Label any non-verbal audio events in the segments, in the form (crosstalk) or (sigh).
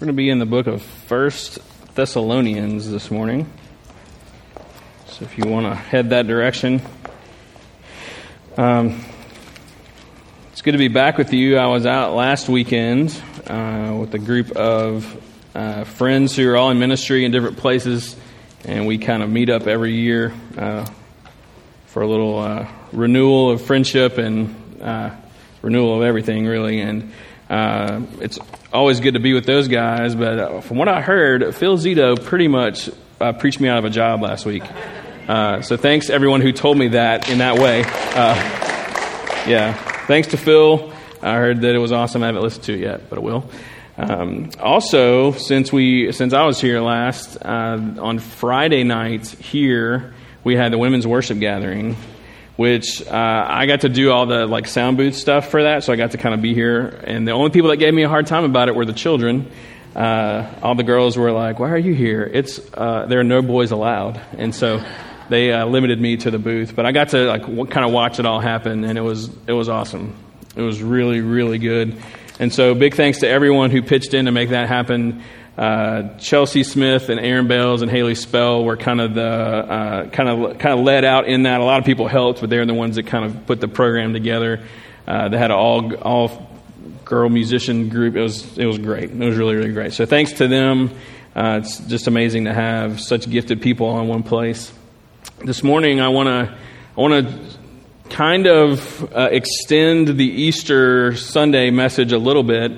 We're going to be in the book of First Thessalonians this morning. So if you want to head that direction. Um, it's good to be back with you. I was out last weekend uh, with a group of uh, friends who are all in ministry in different places, and we kind of meet up every year uh, for a little uh, renewal of friendship and uh, renewal of everything, really. And uh, it's always good to be with those guys, but uh, from what I heard, Phil Zito pretty much uh, preached me out of a job last week. Uh, so thanks everyone who told me that in that way. Uh, yeah, thanks to Phil. I heard that it was awesome. I haven't listened to it yet, but I will. Um, also, since we since I was here last uh, on Friday night here, we had the women's worship gathering which uh, I got to do all the like sound booth stuff for that, so I got to kind of be here. And the only people that gave me a hard time about it were the children. Uh, all the girls were like, "Why are you here?" It's uh, there are no boys allowed, and so (laughs) they uh, limited me to the booth. But I got to like w- kind of watch it all happen, and it was it was awesome. It was really really good. And so big thanks to everyone who pitched in to make that happen. Uh, Chelsea Smith and Aaron Bells and Haley Spell were kind of the uh, kind of kind of led out in that. A lot of people helped, but they're the ones that kind of put the program together. Uh, they had an all all girl musician group. It was it was great. It was really really great. So thanks to them. Uh, it's just amazing to have such gifted people all in one place. This morning, I want to I want to kind of uh, extend the Easter Sunday message a little bit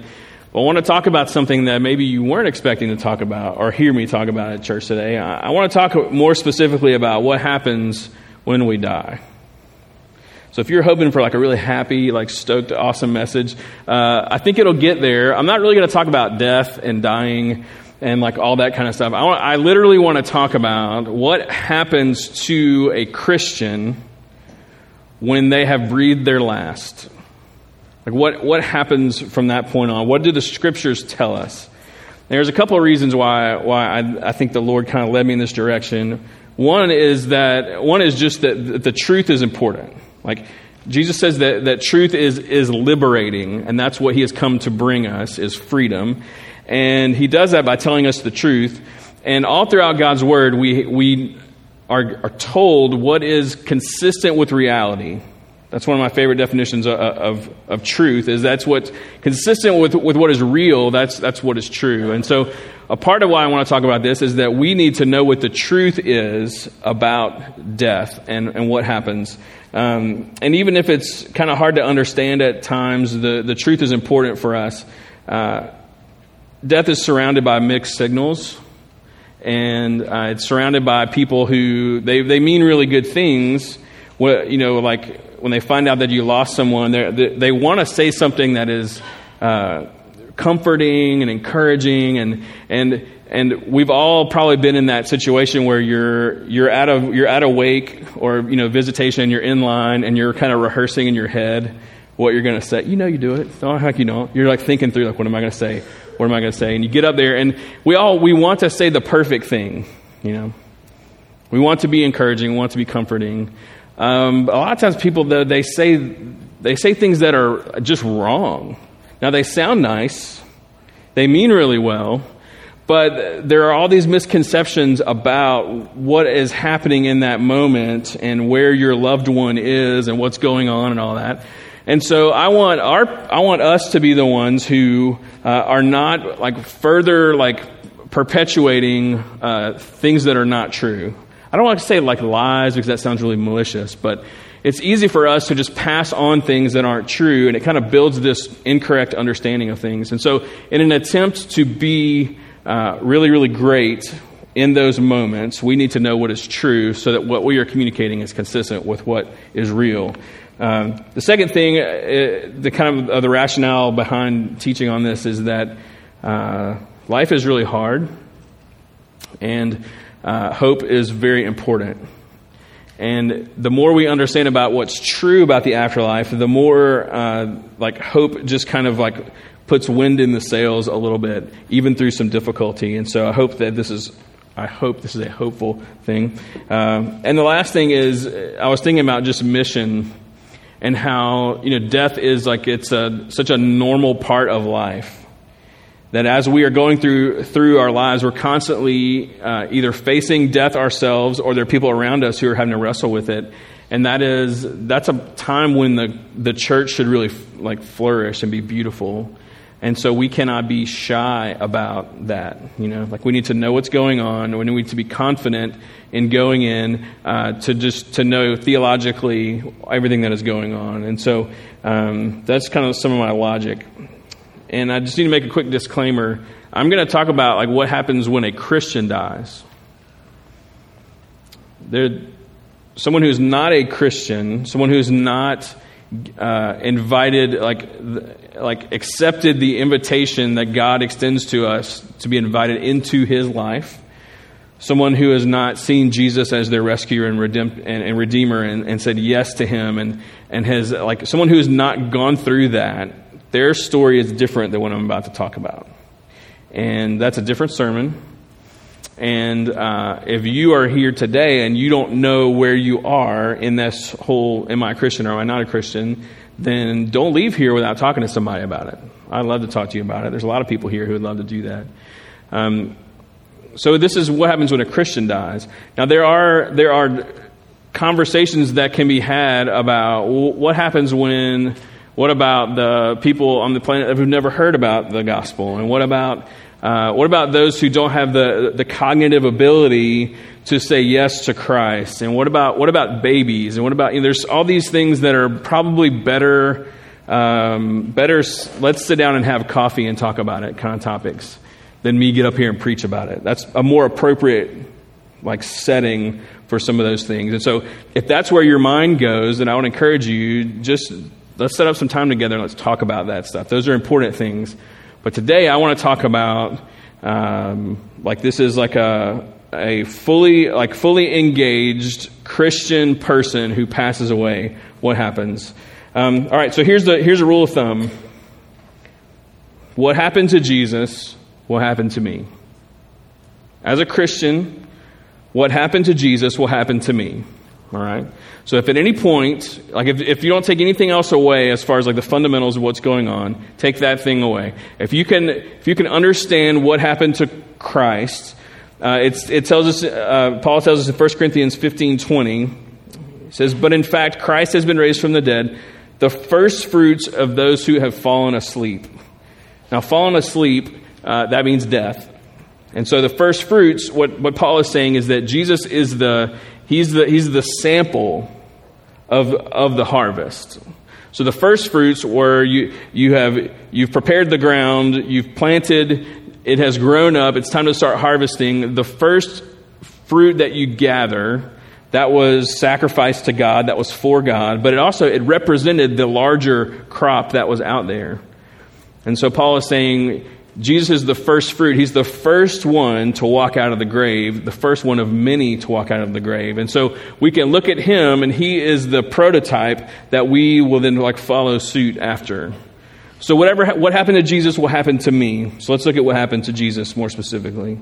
I want to talk about something that maybe you weren't expecting to talk about or hear me talk about at church today. I want to talk more specifically about what happens when we die. So if you're hoping for like a really happy, like stoked, awesome message, uh, I think it'll get there. I'm not really going to talk about death and dying and like all that kind of stuff. I, want, I literally want to talk about what happens to a Christian when they have breathed their last. Like, what, what happens from that point on? What do the scriptures tell us? There's a couple of reasons why, why I, I think the Lord kind of led me in this direction. One is that, one is just that the truth is important. Like, Jesus says that, that truth is, is liberating, and that's what he has come to bring us, is freedom. And he does that by telling us the truth. And all throughout God's word, we, we are, are told what is consistent with reality that's one of my favorite definitions of, of, of, truth, is that's what's consistent with, with what is real, that's, that's what is true. And so a part of why I want to talk about this is that we need to know what the truth is about death and, and what happens. Um, and even if it's kind of hard to understand at times, the, the truth is important for us. Uh, death is surrounded by mixed signals and uh, it's surrounded by people who they, they mean really good things what, you know like when they find out that you lost someone, they, they want to say something that is uh, comforting and encouraging, and and and we've all probably been in that situation where you're you're at a you're at a wake or you know visitation, and you're in line, and you're kind of rehearsing in your head what you're going to say. You know you do it. Oh heck, you don't. You're like thinking through like, what am I going to say? What am I going to say? And you get up there, and we all we want to say the perfect thing. You know, we want to be encouraging, we want to be comforting. Um, a lot of times people, they say, they say things that are just wrong. Now, they sound nice, they mean really well, but there are all these misconceptions about what is happening in that moment and where your loved one is and what's going on and all that. And so I want our, I want us to be the ones who uh, are not like further like perpetuating uh, things that are not true. I don't want to say like lies because that sounds really malicious, but it's easy for us to just pass on things that aren't true, and it kind of builds this incorrect understanding of things. And so, in an attempt to be uh, really, really great in those moments, we need to know what is true so that what we are communicating is consistent with what is real. Um, the second thing, uh, the kind of uh, the rationale behind teaching on this is that uh, life is really hard, and uh, hope is very important. And the more we understand about what's true about the afterlife, the more uh, like hope just kind of like puts wind in the sails a little bit, even through some difficulty. And so I hope that this is I hope this is a hopeful thing. Um, and the last thing is, I was thinking about just mission and how you know death is like it's a, such a normal part of life that as we are going through through our lives, we're constantly uh, either facing death ourselves or there are people around us who are having to wrestle with it. And that is that's a time when the the church should really like flourish and be beautiful. And so we cannot be shy about that. You know, like we need to know what's going on. We need to be confident in going in uh, to just to know theologically everything that is going on. And so um, that's kind of some of my logic. And I just need to make a quick disclaimer. I'm going to talk about like what happens when a Christian dies. There, someone who's not a Christian, someone who's not uh, invited, like, like accepted the invitation that God extends to us to be invited into His life. Someone who has not seen Jesus as their rescuer and, redeem, and, and redeemer and, and, said yes to Him, and, and has like someone who has not gone through that. Their story is different than what I'm about to talk about, and that's a different sermon. And uh, if you are here today and you don't know where you are in this whole, am I a Christian or am I not a Christian, then don't leave here without talking to somebody about it. I'd love to talk to you about it. There's a lot of people here who would love to do that. Um, so this is what happens when a Christian dies. Now there are there are conversations that can be had about what happens when what about the people on the planet who've never heard about the gospel and what about uh, what about those who don't have the, the cognitive ability to say yes to Christ? And what about, what about babies? And what about, you know, there's all these things that are probably better, um, better, let's sit down and have coffee and talk about it kind of topics than me get up here and preach about it. That's a more appropriate, like, setting for some of those things. And so if that's where your mind goes, then I would encourage you, just let's set up some time together and let's talk about that stuff. Those are important things. But today I want to talk about um, like this is like a a fully like fully engaged Christian person who passes away. What happens? Um, all right. So here's the here's a rule of thumb. What happened to Jesus will happen to me. As a Christian, what happened to Jesus will happen to me. All right? So if at any point, like if, if you don't take anything else away as far as like the fundamentals of what's going on, take that thing away. If you can, if you can understand what happened to Christ, uh, it tells us, uh, Paul tells us in 1 Corinthians 15 20, says, But in fact, Christ has been raised from the dead, the first fruits of those who have fallen asleep. Now, fallen asleep, uh, that means death. And so the first fruits, what, what Paul is saying is that Jesus is the, He's the, he's the sample of, of the harvest. So the first fruits were you, you have, you've prepared the ground, you've planted, it has grown up, it's time to start harvesting. The first fruit that you gather, that was sacrificed to God, that was for God, but it also, it represented the larger crop that was out there. And so Paul is saying, Jesus is the first fruit. He's the first one to walk out of the grave, the first one of many to walk out of the grave. And so we can look at him, and he is the prototype that we will then like follow suit after. So whatever what happened to Jesus will happen to me. So let's look at what happened to Jesus more specifically.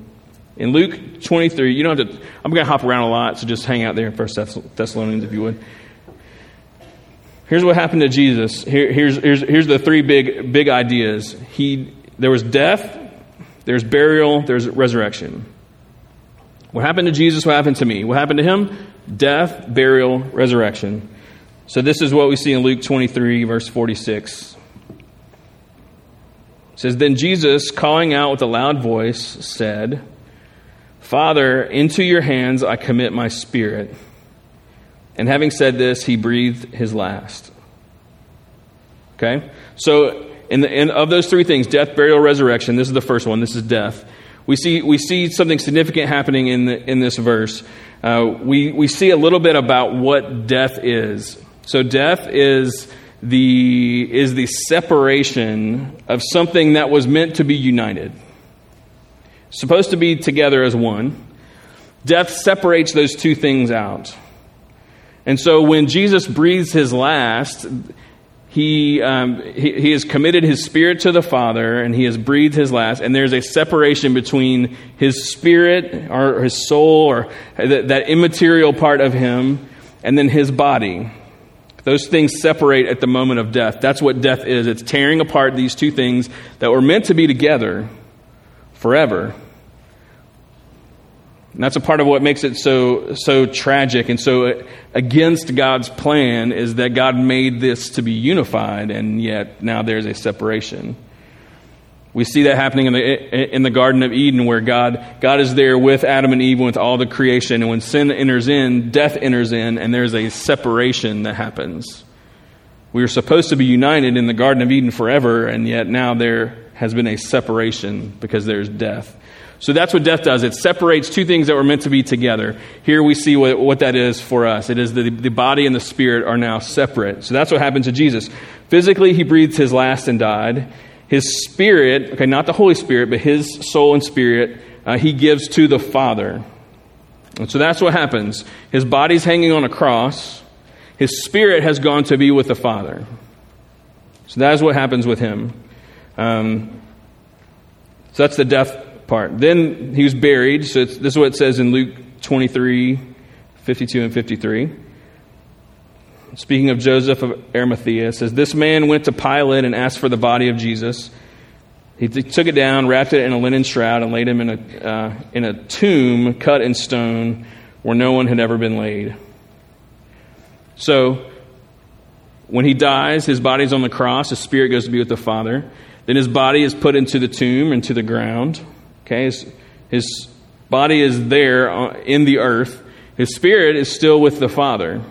In Luke 23, you don't have to, I'm going to hop around a lot, so just hang out there in First Thessalonians if you would. Here's what happened to Jesus. Here, here's, here's, here's the three big, big ideas. He, there was death, there's burial, there's resurrection. What happened to Jesus? What happened to me? What happened to him? Death, burial, resurrection. So this is what we see in Luke 23, verse 46. It says, Then Jesus, calling out with a loud voice, said, Father, into your hands I commit my spirit. And having said this, he breathed his last. Okay? So in, the, of those three things death, burial, resurrection this is the first one. This is death. We see, we see something significant happening in, the, in this verse. Uh, we, we see a little bit about what death is. So, death is the, is the separation of something that was meant to be united, supposed to be together as one. Death separates those two things out. And so when Jesus breathes his last, he, um, he, he has committed his spirit to the Father and he has breathed his last, and there's a separation between his spirit or his soul or that, that immaterial part of him and then his body. Those things separate at the moment of death. That's what death is. It's tearing apart these two things that were meant to be together. forever. And that's a part of what makes it so so tragic and so against God's plan is that God made this to be unified and yet now there's a separation. We see that happening in the in the garden of Eden where God God is there with Adam and Eve and with all the creation and when sin enters in, death enters in and there's a separation that happens. We were supposed to be united in the garden of Eden forever and yet now there has been a separation because there's death. So that's what death does. It separates two things that were meant to be together. Here we see what, what that is for us. It is the, the body and the spirit are now separate. So that's what happened to Jesus. Physically, he breathed his last and died. His spirit, okay, not the Holy Spirit, but his soul and spirit, uh, he gives to the Father. And so that's what happens. His body's hanging on a cross. His spirit has gone to be with the Father. So that is what happens with him. Um, so that's the death part. Then he was buried. So this is what it says in Luke 23 52 and 53. Speaking of Joseph of Arimathea, says, This man went to Pilate and asked for the body of Jesus. He took it down, wrapped it in a linen shroud, and laid him in a, uh, in a tomb cut in stone where no one had ever been laid. So, when he dies, his body's on the cross, his spirit goes to be with the Father. Then his body is put into the tomb, into the ground. Okay, his, his body is there uh, in the earth. His spirit is still with the Father.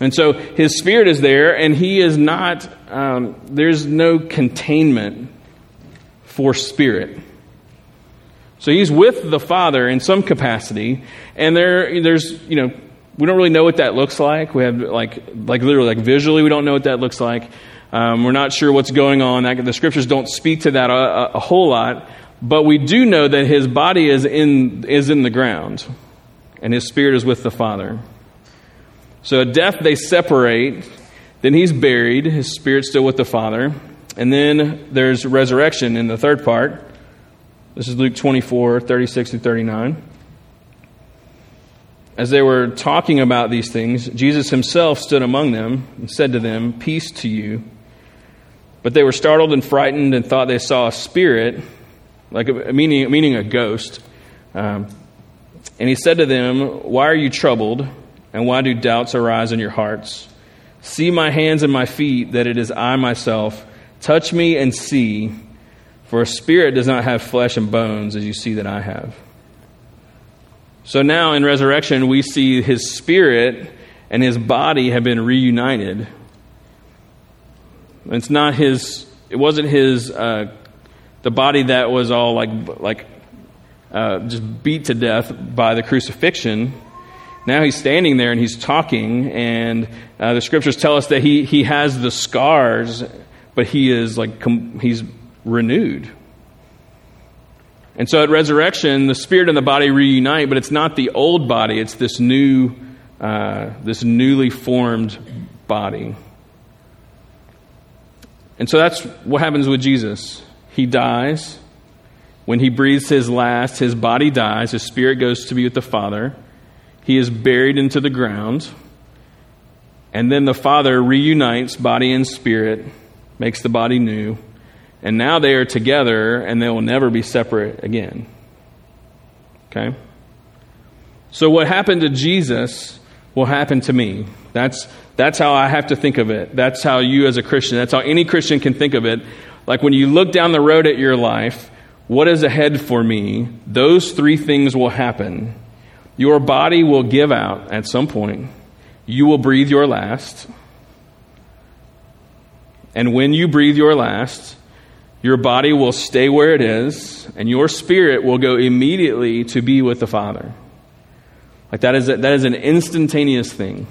And so his spirit is there, and he is not, um, there's no containment for spirit. So he's with the Father in some capacity, and there, there's, you know, we don't really know what that looks like. We have, like, like literally, like visually, we don't know what that looks like. Um, we're not sure what's going on. The scriptures don't speak to that a, a, a whole lot. But we do know that his body is in, is in the ground, and his spirit is with the Father. So at death, they separate. Then he's buried, his spirit's still with the Father. And then there's resurrection in the third part. This is Luke 24, 36 through 39. As they were talking about these things, Jesus himself stood among them and said to them, Peace to you. But they were startled and frightened and thought they saw a spirit like a, meaning, meaning a ghost. Um, and he said to them, Why are you troubled, and why do doubts arise in your hearts? See my hands and my feet, that it is I myself. Touch me and see, for a spirit does not have flesh and bones, as you see that I have. So now in resurrection, we see his spirit and his body have been reunited. It's not his, it wasn't his uh, the body that was all like like uh, just beat to death by the crucifixion. Now he's standing there and he's talking, and uh, the scriptures tell us that he he has the scars, but he is like com- he's renewed. And so at resurrection, the spirit and the body reunite, but it's not the old body; it's this new, uh, this newly formed body. And so that's what happens with Jesus. He dies. When he breathes his last, his body dies, his spirit goes to be with the Father. He is buried into the ground. And then the Father reunites body and spirit, makes the body new. And now they are together and they will never be separate again. Okay? So, what happened to Jesus will happen to me. That's, that's how I have to think of it. That's how you, as a Christian, that's how any Christian can think of it. Like when you look down the road at your life, what is ahead for me? Those three things will happen. Your body will give out at some point. You will breathe your last. And when you breathe your last, your body will stay where it is, and your spirit will go immediately to be with the Father. Like that is, a, that is an instantaneous thing.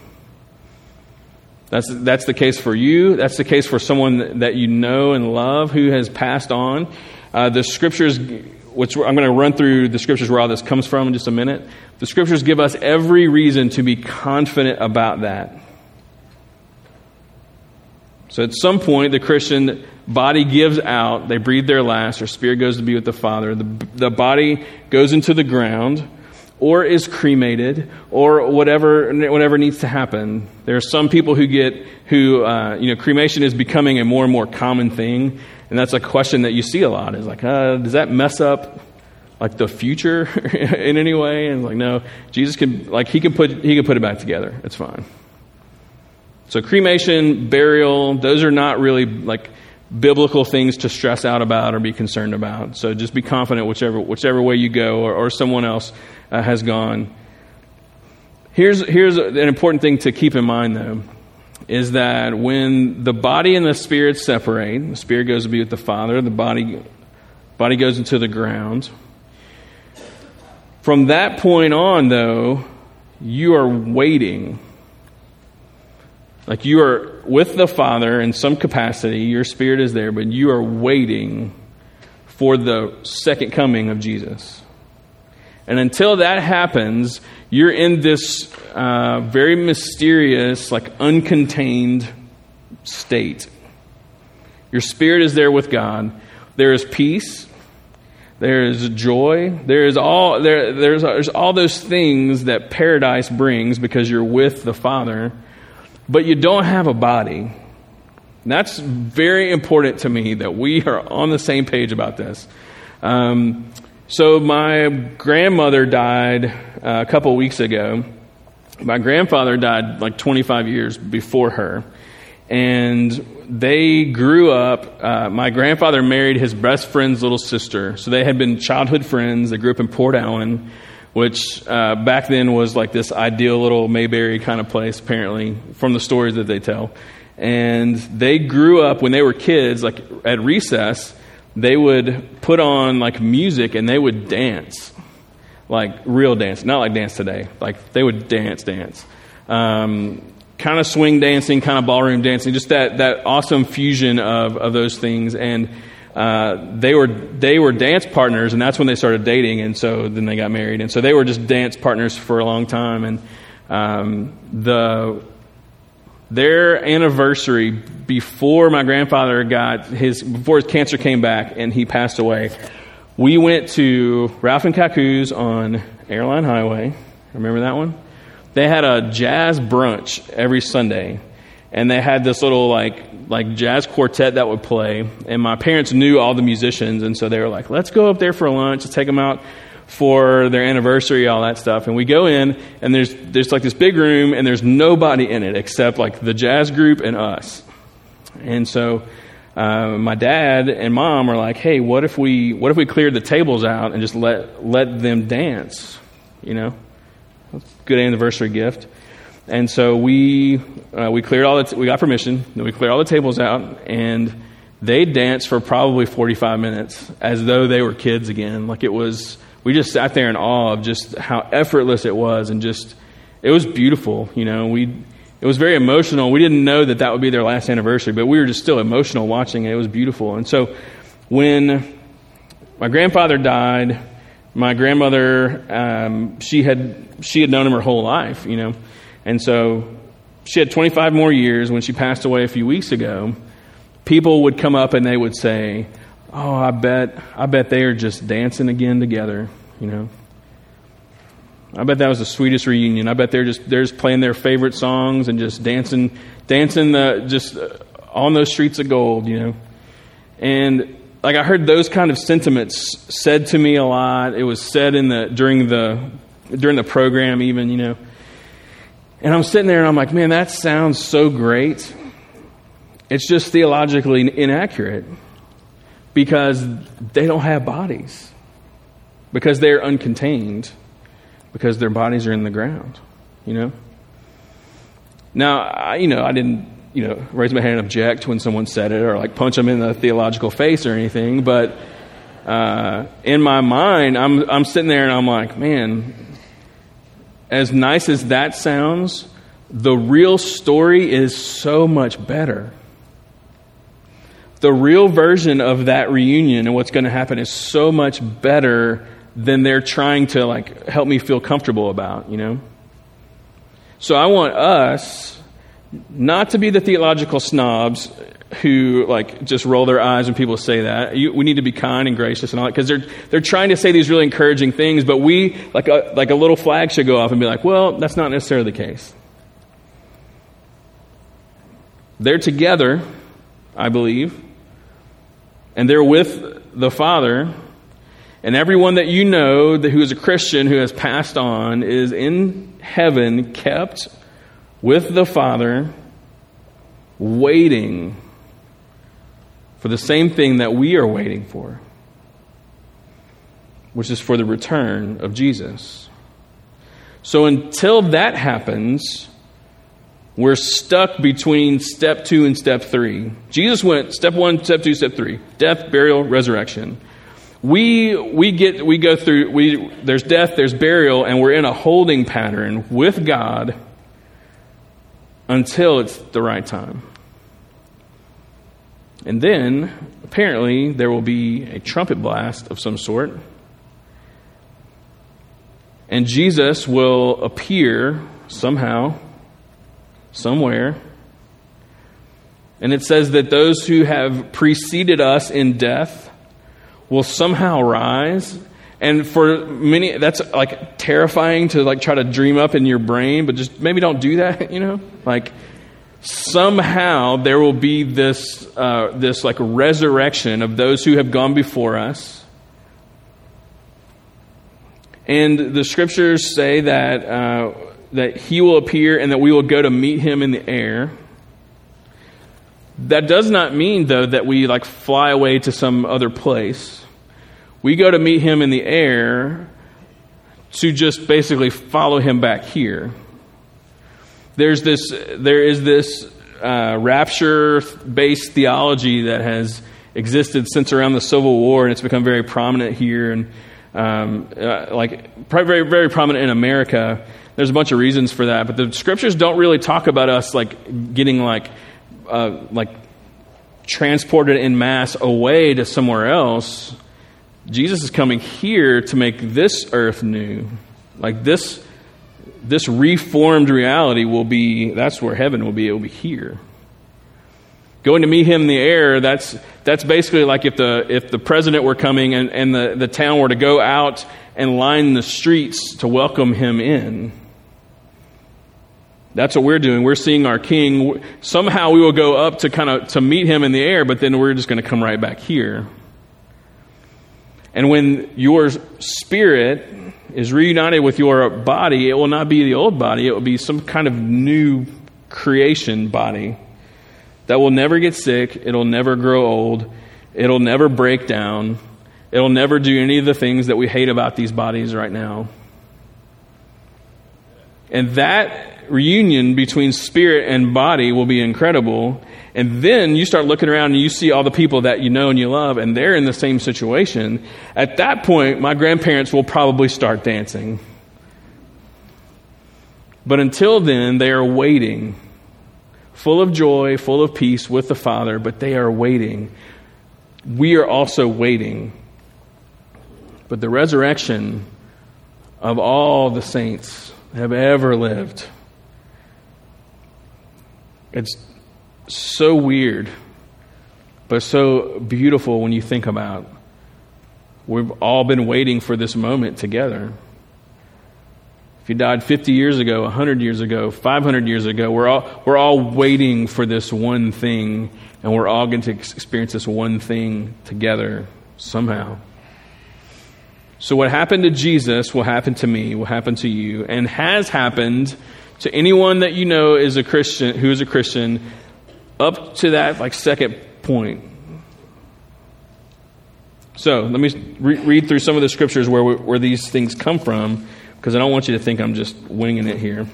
That's, that's the case for you. That's the case for someone that you know and love who has passed on. Uh, the scriptures, which I'm going to run through the scriptures where all this comes from in just a minute. The scriptures give us every reason to be confident about that. So at some point, the Christian body gives out, they breathe their last, their spirit goes to be with the Father. The, the body goes into the ground or is cremated or whatever whatever needs to happen. There are some people who get who uh, you know cremation is becoming a more and more common thing, And that's a question that you see a lot is like, uh, does that mess up like the future (laughs) in any way? And like, no, Jesus can, like, he can put, he can put it back together. It's fine. So cremation, burial, those are not really like biblical things to stress out about or be concerned about. So just be confident whichever, whichever way you go or, or someone else uh, has gone. Here's, here's an important thing to keep in mind, though, is that when the body and the spirit separate, the spirit goes to be with the Father, the body, body goes into the ground. From that point on, though, you are waiting. Like you are with the Father in some capacity, your spirit is there, but you are waiting for the second coming of Jesus. And until that happens, you're in this uh, very mysterious, like uncontained state. Your spirit is there with God. There is peace. There is joy. There is all there, there's, there's all those things that paradise brings because you're with the Father, but you don't have a body. And that's very important to me that we are on the same page about this. Um, so, my grandmother died uh, a couple weeks ago. My grandfather died like 25 years before her. And they grew up. Uh, my grandfather married his best friend's little sister. So, they had been childhood friends. They grew up in Port Allen, which uh, back then was like this ideal little Mayberry kind of place, apparently, from the stories that they tell. And they grew up when they were kids, like at recess they would put on like music and they would dance, like real dance, not like dance today. Like they would dance, dance. Um, kind of swing dancing, kind of ballroom dancing, just that, that awesome fusion of, of those things. And uh, they were they were dance partners, and that's when they started dating, and so then they got married, and so they were just dance partners for a long time. And um, the their anniversary before my grandfather got his before his cancer came back and he passed away we went to ralph and Kacoo's on airline highway. Remember that one? They had a jazz brunch every sunday and they had this little like like jazz quartet that would play and my parents knew all the musicians and so they were like let's go up there for lunch let's take them out for their anniversary, all that stuff. And we go in, and there's there's like this big room, and there's nobody in it except like the jazz group and us. And so uh, my dad and mom are like, "Hey, what if we what if we cleared the tables out and just let let them dance? You know, good anniversary gift." And so we uh, we cleared all the t- we got permission. Then we cleared all the tables out, and they danced for probably 45 minutes as though they were kids again. Like it was we just sat there in awe of just how effortless it was and just it was beautiful you know we it was very emotional we didn't know that that would be their last anniversary but we were just still emotional watching it it was beautiful and so when my grandfather died my grandmother um, she had she had known him her whole life you know and so she had 25 more years when she passed away a few weeks ago people would come up and they would say Oh, I bet, I bet they are just dancing again together, you know. I bet that was the sweetest reunion. I bet they're just they're just playing their favorite songs and just dancing, dancing the just uh, on those streets of gold, you know. And like I heard those kind of sentiments said to me a lot. It was said in the during the during the program, even you know. And I'm sitting there and I'm like, man, that sounds so great. It's just theologically inaccurate because they don't have bodies, because they're uncontained, because their bodies are in the ground, you know? Now, I, you know, I didn't, you know, raise my hand and object when someone said it or like punch them in the theological face or anything, but uh, in my mind, I'm, I'm sitting there and I'm like, man, as nice as that sounds, the real story is so much better the real version of that reunion and what's going to happen is so much better than they're trying to like help me feel comfortable about, you know? So I want us not to be the theological snobs who like just roll their eyes when people say that. You, we need to be kind and gracious and all that because they're they're trying to say these really encouraging things, but we like a like a little flag should go off and be like, well, that's not necessarily the case. They're together, I believe and they're with the Father. And everyone that you know that who is a Christian who has passed on is in heaven, kept with the Father, waiting for the same thing that we are waiting for, which is for the return of Jesus. So until that happens, we're stuck between step two and step three. Jesus went step one, step two, step three death, burial, resurrection. We, we, get, we go through, we, there's death, there's burial, and we're in a holding pattern with God until it's the right time. And then, apparently, there will be a trumpet blast of some sort. And Jesus will appear somehow, somewhere. And it says that those who have preceded us in death will somehow rise. And for many, that's like terrifying to like try to dream up in your brain, but just maybe don't do that, (laughs) you know? Like, somehow there will be this, uh, this like resurrection of those who have gone before us. And the scriptures say that, uh, that he will appear and that we will go to meet him in the air. That does not mean, though, that we like fly away to some other place. We go to meet him in the air to just basically follow him back here. There's this, there is this uh, rapture based theology that has existed since around the Civil War, and it's become very prominent here and um, uh, like very, very prominent in America. There's a bunch of reasons for that, but the scriptures don't really talk about us like getting like, uh, like transported in mass away to somewhere else. Jesus is coming here to make this earth new. Like this, this reformed reality will be, that's where heaven will be. It will be here. Going to meet him in the air, that's, that's basically like if the, if the president were coming and, and the, the town were to go out and line the streets to welcome him in. That's what we're doing. We're seeing our king. Somehow we will go up to kind of to meet him in the air, but then we're just going to come right back here. And when your spirit is reunited with your body, it will not be the old body, it will be some kind of new creation body that will never get sick, it'll never grow old, it'll never break down, it'll never do any of the things that we hate about these bodies right now. And that reunion between spirit and body will be incredible. And then you start looking around and you see all the people that you know and you love, and they're in the same situation. At that point, my grandparents will probably start dancing. But until then, they are waiting, full of joy, full of peace with the Father, but they are waiting. We are also waiting. But the resurrection of all the saints that have ever lived, it's so weird, but so beautiful when you think about. We've all been waiting for this moment together. If you died 50 years ago, 100 years ago, 500 years ago, we're all, we're all waiting for this one thing, and we're all going to experience this one thing together somehow. So, what happened to Jesus will happen to me, will happen to you, and has happened to anyone that you know is a Christian, who is a Christian, up to that like second point. So let me re- read through some of the scriptures where where these things come from, because I don't want you to think I'm just winging it here.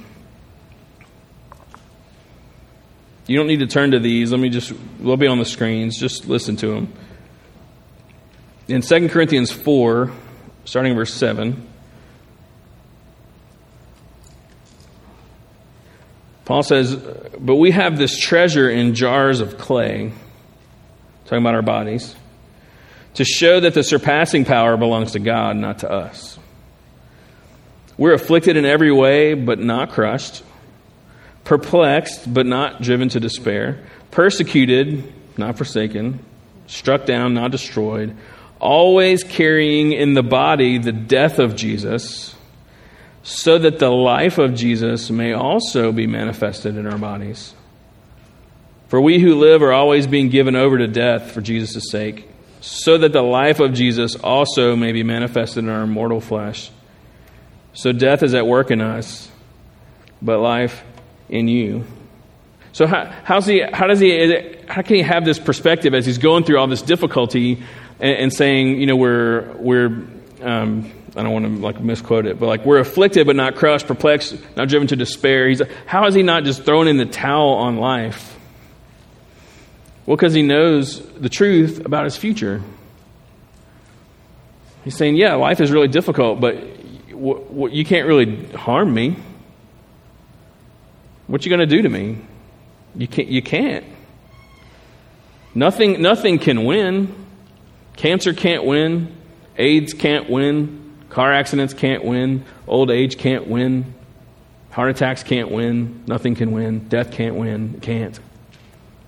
You don't need to turn to these. Let me just, they'll be on the screens. Just listen to them. In 2 Corinthians 4, starting verse 7, Paul says, But we have this treasure in jars of clay, talking about our bodies, to show that the surpassing power belongs to God, not to us. We're afflicted in every way, but not crushed, perplexed, but not driven to despair, persecuted, not forsaken, struck down, not destroyed, always carrying in the body the death of Jesus so that the life of Jesus may also be manifested in our bodies. For we who live are always being given over to death for Jesus' sake, so that the life of Jesus also may be manifested in our mortal flesh. So death is at work in us, but life in you. So how, how's he, how does he, how can he have this perspective as he's going through all this difficulty and, and saying, you know, we're, we're, um, I don't want to like misquote it, but like we're afflicted but not crushed, perplexed, not driven to despair. He's how is he not just thrown in the towel on life? Well, because he knows the truth about his future. He's saying, yeah, life is really difficult, but w- w- you can't really harm me. What you going to do to me? You can't. You can't. Nothing. Nothing can win. Cancer can't win. AIDS can't win. Car accidents can't win. Old age can't win. Heart attacks can't win. Nothing can win. Death can't win. can't.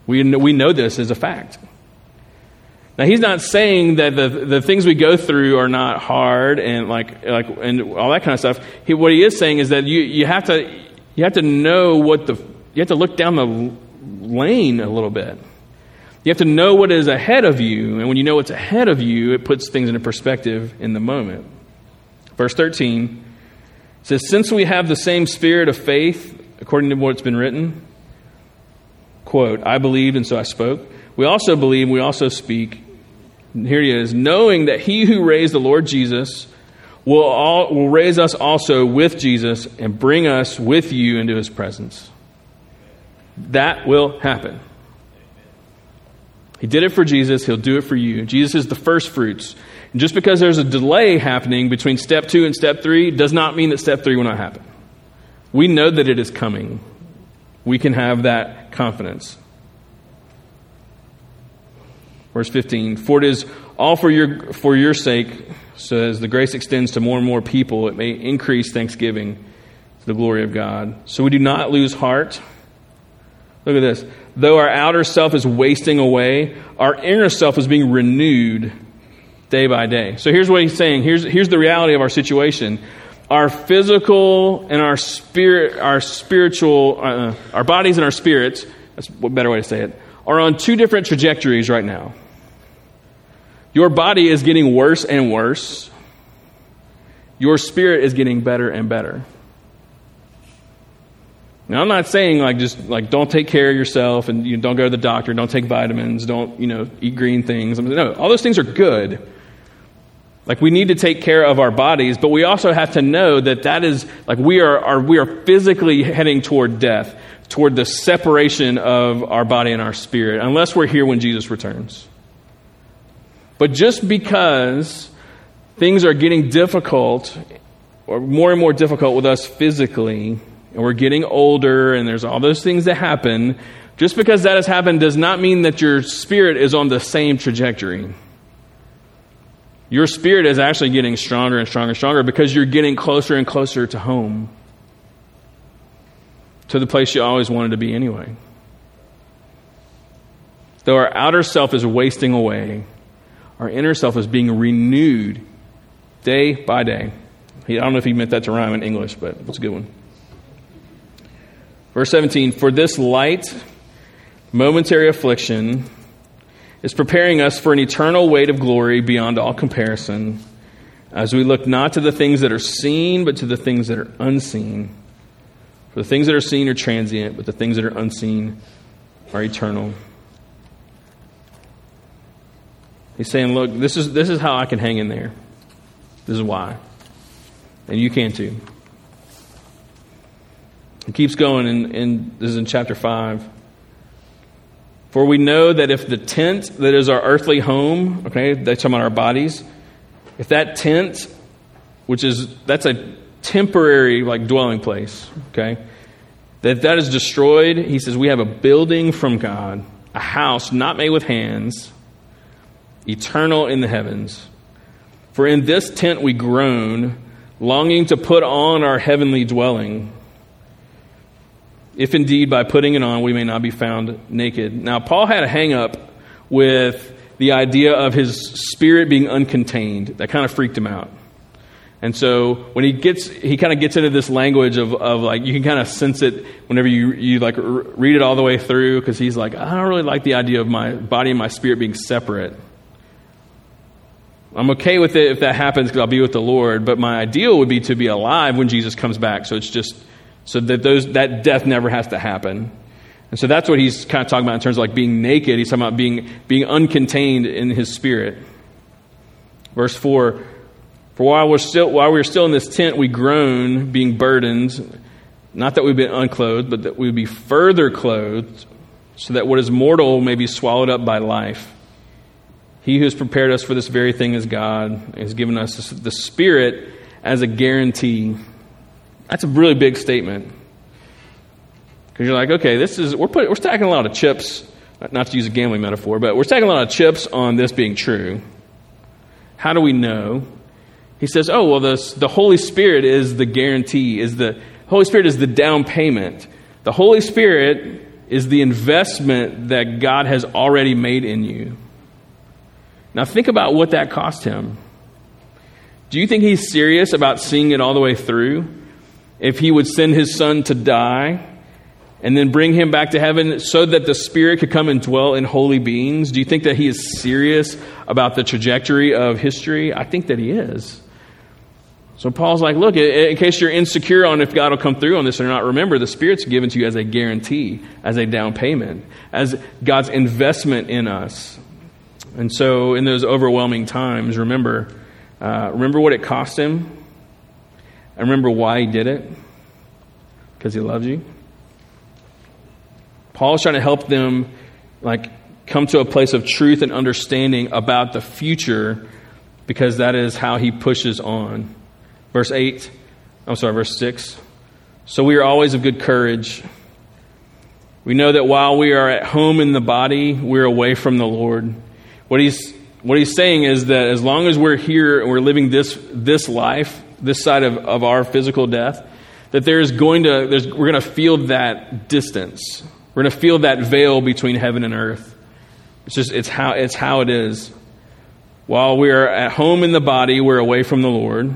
We know, we know this as a fact. Now he's not saying that the, the things we go through are not hard and like like and all that kind of stuff. He, what he is saying is that you, you have to you have to know what the you have to look down the lane a little bit. You have to know what is ahead of you, and when you know what's ahead of you, it puts things into perspective in the moment. Verse 13 says, Since we have the same spirit of faith, according to what's been written, quote, I believed and so I spoke. We also believe, we also speak. Here he is, knowing that he who raised the Lord Jesus will, all, will raise us also with Jesus and bring us with you into his presence. That will happen. He did it for Jesus, he'll do it for you. Jesus is the first fruits. And just because there's a delay happening between step two and step three does not mean that step three will not happen. We know that it is coming. We can have that confidence. Verse 15 For it is all for your, for your sake, so as the grace extends to more and more people, it may increase thanksgiving to the glory of God. So we do not lose heart. Look at this. Though our outer self is wasting away, our inner self is being renewed day by day. So here's what he's saying. Here's, here's the reality of our situation. Our physical and our spirit, our spiritual, uh, our bodies and our spirits, that's a better way to say it, are on two different trajectories right now. Your body is getting worse and worse. Your spirit is getting better and better. Now, I'm not saying like just like don't take care of yourself and you don't go to the doctor, don't take vitamins, don't you know eat green things. No, all those things are good. Like we need to take care of our bodies, but we also have to know that that is like we are, are we are physically heading toward death, toward the separation of our body and our spirit, unless we're here when Jesus returns. But just because things are getting difficult, or more and more difficult with us physically, and we're getting older, and there's all those things that happen, just because that has happened does not mean that your spirit is on the same trajectory. Your spirit is actually getting stronger and stronger and stronger because you're getting closer and closer to home, to the place you always wanted to be anyway. Though our outer self is wasting away, our inner self is being renewed day by day. I don't know if he meant that to rhyme in English, but it's a good one. Verse 17 For this light, momentary affliction, is preparing us for an eternal weight of glory beyond all comparison as we look not to the things that are seen, but to the things that are unseen. For the things that are seen are transient, but the things that are unseen are eternal. He's saying, Look, this is, this is how I can hang in there. This is why. And you can too. He keeps going, and, and this is in chapter 5. For we know that if the tent that is our earthly home, okay, they're talking about our bodies, if that tent, which is, that's a temporary, like, dwelling place, okay, that that is destroyed, he says, we have a building from God, a house not made with hands, eternal in the heavens. For in this tent we groan, longing to put on our heavenly dwelling if indeed by putting it on we may not be found naked. Now, Paul had a hang up with the idea of his spirit being uncontained. That kind of freaked him out. And so when he gets, he kind of gets into this language of, of like, you can kind of sense it whenever you, you like read it all the way through because he's like, I don't really like the idea of my body and my spirit being separate. I'm okay with it if that happens because I'll be with the Lord, but my ideal would be to be alive when Jesus comes back. So it's just so that those that death never has to happen. And so that's what he's kind of talking about in terms of like being naked. He's talking about being being uncontained in his spirit. Verse 4 For while we're still while we're still in this tent, we groan, being burdened, not that we've been unclothed, but that we be further clothed, so that what is mortal may be swallowed up by life. He who has prepared us for this very thing is God, has given us the Spirit as a guarantee. That's a really big statement. Because you're like, okay, this is, we're, putting, we're stacking a lot of chips, not to use a gambling metaphor, but we're stacking a lot of chips on this being true. How do we know? He says, oh, well, the, the Holy Spirit is the guarantee, is the Holy Spirit is the down payment. The Holy Spirit is the investment that God has already made in you. Now, think about what that cost him. Do you think he's serious about seeing it all the way through? If he would send his son to die and then bring him back to heaven so that the Spirit could come and dwell in holy beings? Do you think that he is serious about the trajectory of history? I think that he is. So Paul's like, look, in case you're insecure on if God will come through on this or not, remember the Spirit's given to you as a guarantee, as a down payment, as God's investment in us. And so in those overwhelming times, remember, uh, remember what it cost him, and remember why he did it, because he loves you. Paul's trying to help them like come to a place of truth and understanding about the future because that is how he pushes on. Verse 8, I'm sorry, verse 6. So we are always of good courage. We know that while we are at home in the body, we're away from the Lord. What he's, what he's saying is that as long as we're here and we're living this, this life, this side of, of our physical death, that there's going to, there's, we're going to feel that distance. We're going to feel that veil between heaven and earth. It's just, it's how, it's how it is. While we're at home in the body, we're away from the Lord.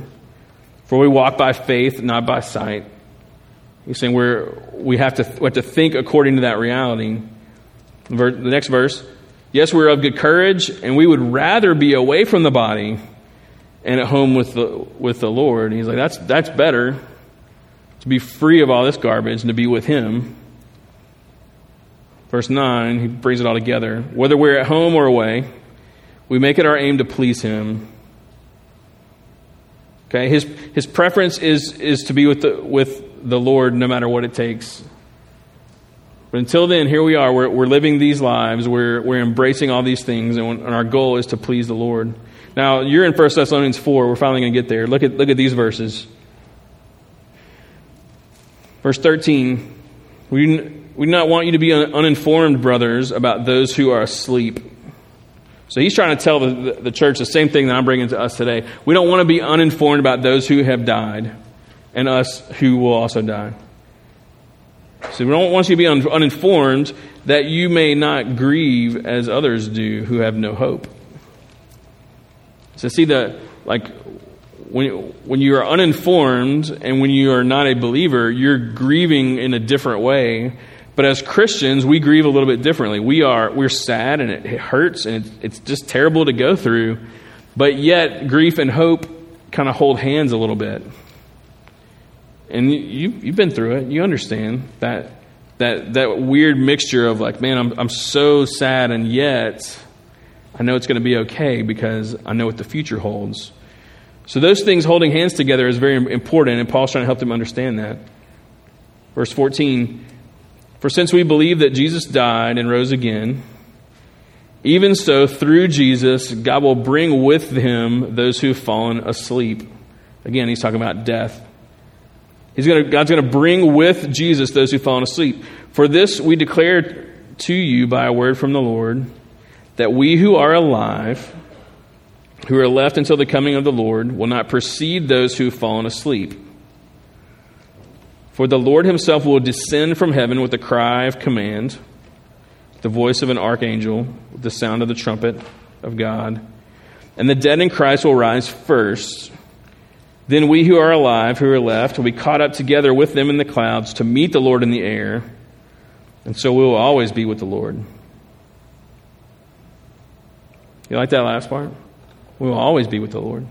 For we walk by faith, not by sight. He's saying we're, we, have to, we have to think according to that reality. The next verse Yes, we're of good courage, and we would rather be away from the body and at home with the, with the Lord. And he's like, that's, that's better to be free of all this garbage and to be with Him. Verse 9, he brings it all together. Whether we're at home or away, we make it our aim to please him. Okay, his, his preference is, is to be with the, with the Lord no matter what it takes. But until then, here we are. We're, we're living these lives. We're, we're embracing all these things, and, and our goal is to please the Lord. Now, you're in 1 Thessalonians 4. We're finally going to get there. Look at, look at these verses. Verse 13. We, we do not want you to be uninformed, brothers, about those who are asleep. So he's trying to tell the, the, church the same thing that I'm bringing to us today. We don't want to be uninformed about those who have died and us who will also die. So we don't want you to be un, uninformed that you may not grieve as others do who have no hope. So see the like when when you are uninformed and when you are not a believer, you're grieving in a different way but as Christians, we grieve a little bit differently. We are we're sad and it, hurts and it, it's just terrible to go through. But yet, grief and hope kind of hold hands a little bit. And you you've been through it. You understand that that that weird mixture of like, man, I'm I'm so sad and yet I know it's going to be okay because I know what the future holds. So those things holding hands together is very important, and Paul's trying to help them understand that. Verse 14 for since we believe that Jesus died and rose again, even so, through Jesus, God will bring with him those who've fallen asleep. Again, he's talking about death. He's gonna, God's going to bring with Jesus those who've fallen asleep. For this we declare to you by a word from the Lord that we who are alive, who are left until the coming of the Lord, will not precede those who've fallen asleep. For the Lord himself will descend from heaven with a cry of command, the voice of an archangel, the sound of the trumpet of God. And the dead in Christ will rise first. Then we who are alive, who are left, will be caught up together with them in the clouds to meet the Lord in the air. And so we will always be with the Lord. You like that last part? We will always be with the Lord.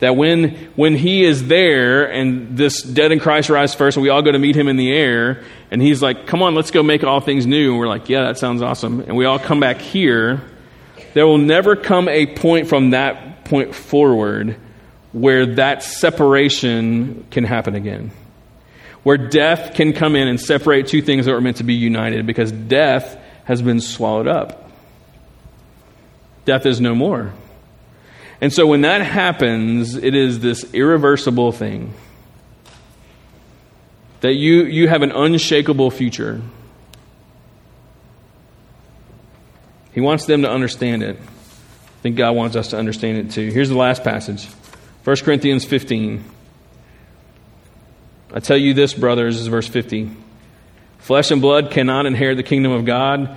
That when, when He is there and this dead in Christ rise first, and we all go to meet Him in the air, and He's like, come on, let's go make all things new. And we're like, yeah, that sounds awesome. And we all come back here. There will never come a point from that point forward where that separation can happen again. Where death can come in and separate two things that were meant to be united because death has been swallowed up. Death is no more. And so when that happens, it is this irreversible thing that you, you have an unshakable future. He wants them to understand it. I think God wants us to understand it too. Here's the last passage 1 Corinthians 15. I tell you this, brothers, is verse 50. Flesh and blood cannot inherit the kingdom of God,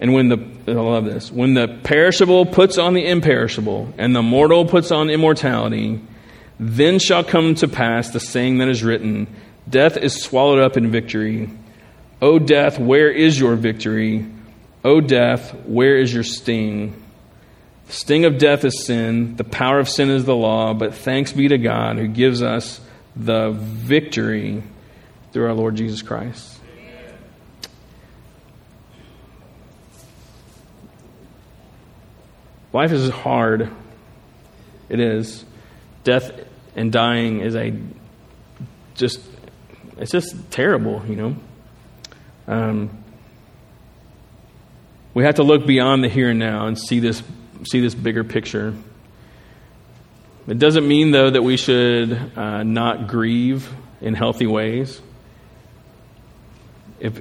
And when the, I love this, when the perishable puts on the imperishable, and the mortal puts on immortality, then shall come to pass the saying that is written Death is swallowed up in victory. O death, where is your victory? O death, where is your sting? The sting of death is sin, the power of sin is the law, but thanks be to God who gives us the victory through our Lord Jesus Christ. Life is hard. It is. Death and dying is a just, it's just terrible, you know. Um, we have to look beyond the here and now and see this, see this bigger picture. It doesn't mean, though, that we should uh, not grieve in healthy ways. If,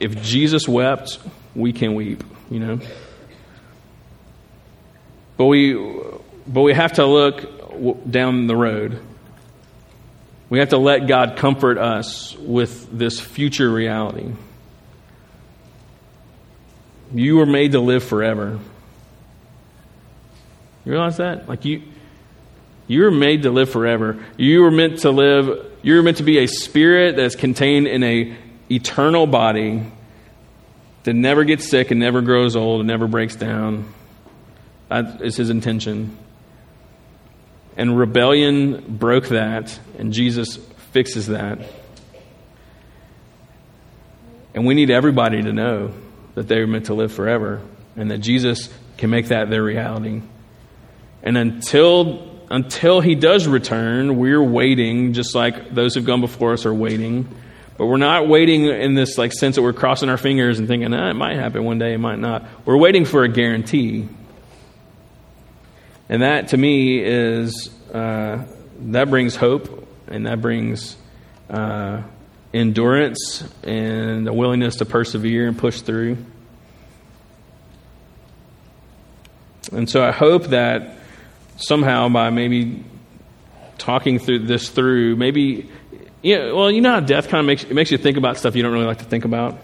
if Jesus wept, we can weep, you know. But we, but we have to look down the road. We have to let God comfort us with this future reality. You were made to live forever. You realize that? Like you you were made to live forever. You were meant to live you were meant to be a spirit that's contained in a eternal body that never gets sick and never grows old and never breaks down. That is his intention. And rebellion broke that, and Jesus fixes that. And we need everybody to know that they're meant to live forever and that Jesus can make that their reality. And until until he does return, we're waiting just like those who've gone before us are waiting. But we're not waiting in this like sense that we're crossing our fingers and thinking, ah, it might happen one day, it might not. We're waiting for a guarantee. And that to me is, uh, that brings hope and that brings uh, endurance and a willingness to persevere and push through. And so I hope that somehow by maybe talking through this through, maybe, you know, well, you know how death kind of makes, makes you think about stuff you don't really like to think about?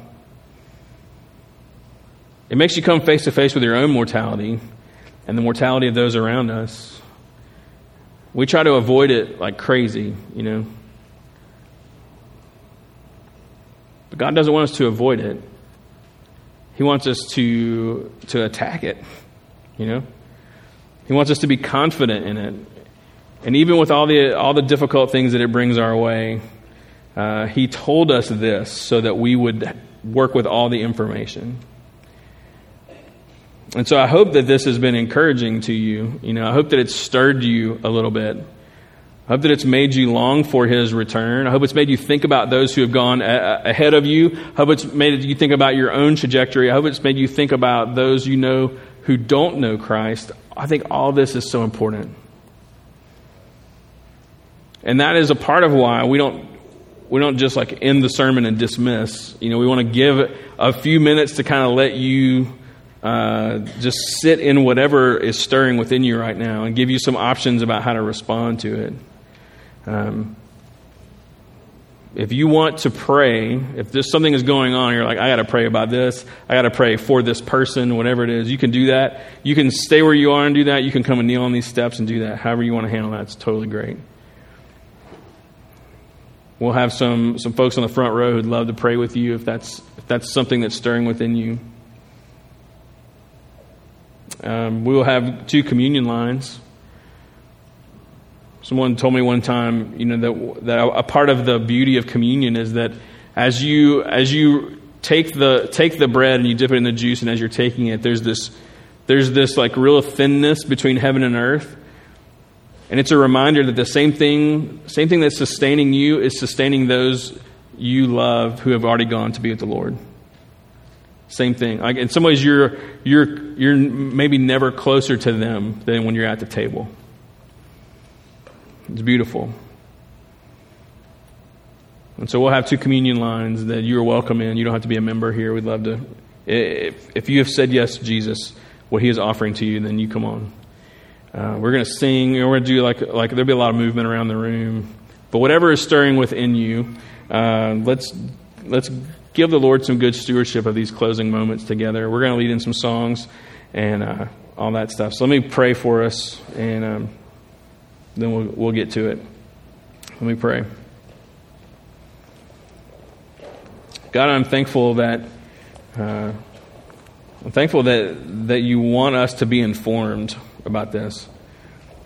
It makes you come face to face with your own mortality and the mortality of those around us. We try to avoid it like crazy, you know. But God doesn't want us to avoid it. He wants us to to attack it, you know. He wants us to be confident in it. And even with all the all the difficult things that it brings our way, uh, he told us this so that we would work with all the information. And so I hope that this has been encouraging to you. You know, I hope that it's stirred you a little bit. I hope that it's made you long for his return. I hope it's made you think about those who have gone a- ahead of you. I hope it's made you think about your own trajectory. I hope it's made you think about those you know who don't know Christ. I think all this is so important. And that is a part of why we don't we don't just like end the sermon and dismiss. You know, we want to give a few minutes to kind of let you uh, just sit in whatever is stirring within you right now and give you some options about how to respond to it. Um, if you want to pray, if there's something is going on, you're like, I got to pray about this, I got to pray for this person, whatever it is, you can do that. You can stay where you are and do that. You can come and kneel on these steps and do that. However you want to handle that, it's totally great. We'll have some, some folks on the front row who'd love to pray with you if that's, if that's something that's stirring within you. Um, we will have two communion lines. Someone told me one time, you know, that, that a part of the beauty of communion is that as you as you take the take the bread and you dip it in the juice, and as you're taking it, there's this there's this like real thinness between heaven and earth, and it's a reminder that the same thing same thing that's sustaining you is sustaining those you love who have already gone to be with the Lord. Same thing. Like in some ways, you're you're you're maybe never closer to them than when you're at the table. It's beautiful. And so we'll have two communion lines that you're welcome in. You don't have to be a member here. We'd love to. If, if you have said yes to Jesus, what he is offering to you, then you come on. Uh, we're going to sing. We're going to do like, like, there'll be a lot of movement around the room. But whatever is stirring within you, uh, let's, let's give the Lord some good stewardship of these closing moments together. We're going to lead in some songs and uh, all that stuff. So let me pray for us and. Um, then we'll, we'll get to it. Let me pray. God, I'm thankful that uh, I'm thankful that that you want us to be informed about this.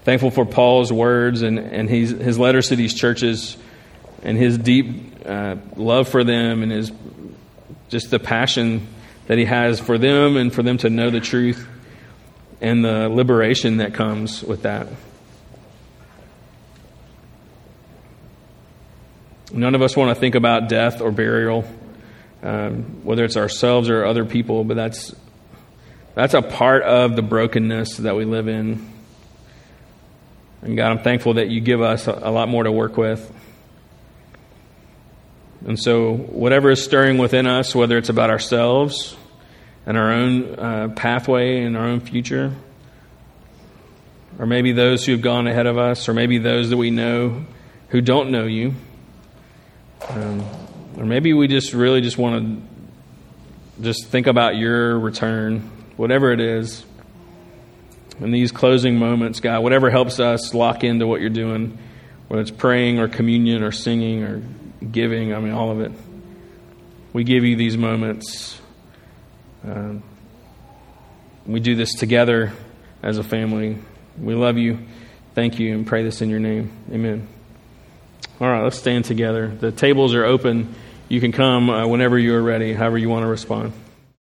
Thankful for Paul's words and and his his letters to these churches, and his deep uh, love for them, and his just the passion that he has for them, and for them to know the truth, and the liberation that comes with that. None of us want to think about death or burial, um, whether it's ourselves or other people, but that's, that's a part of the brokenness that we live in. And God, I'm thankful that you give us a, a lot more to work with. And so, whatever is stirring within us, whether it's about ourselves and our own uh, pathway and our own future, or maybe those who have gone ahead of us, or maybe those that we know who don't know you. Um, or maybe we just really just want to just think about your return, whatever it is. In these closing moments, God, whatever helps us lock into what you're doing, whether it's praying or communion or singing or giving, I mean, all of it. We give you these moments. Um, we do this together as a family. We love you. Thank you and pray this in your name. Amen. All right, let's stand together. The tables are open. You can come uh, whenever you are ready, however you want to respond.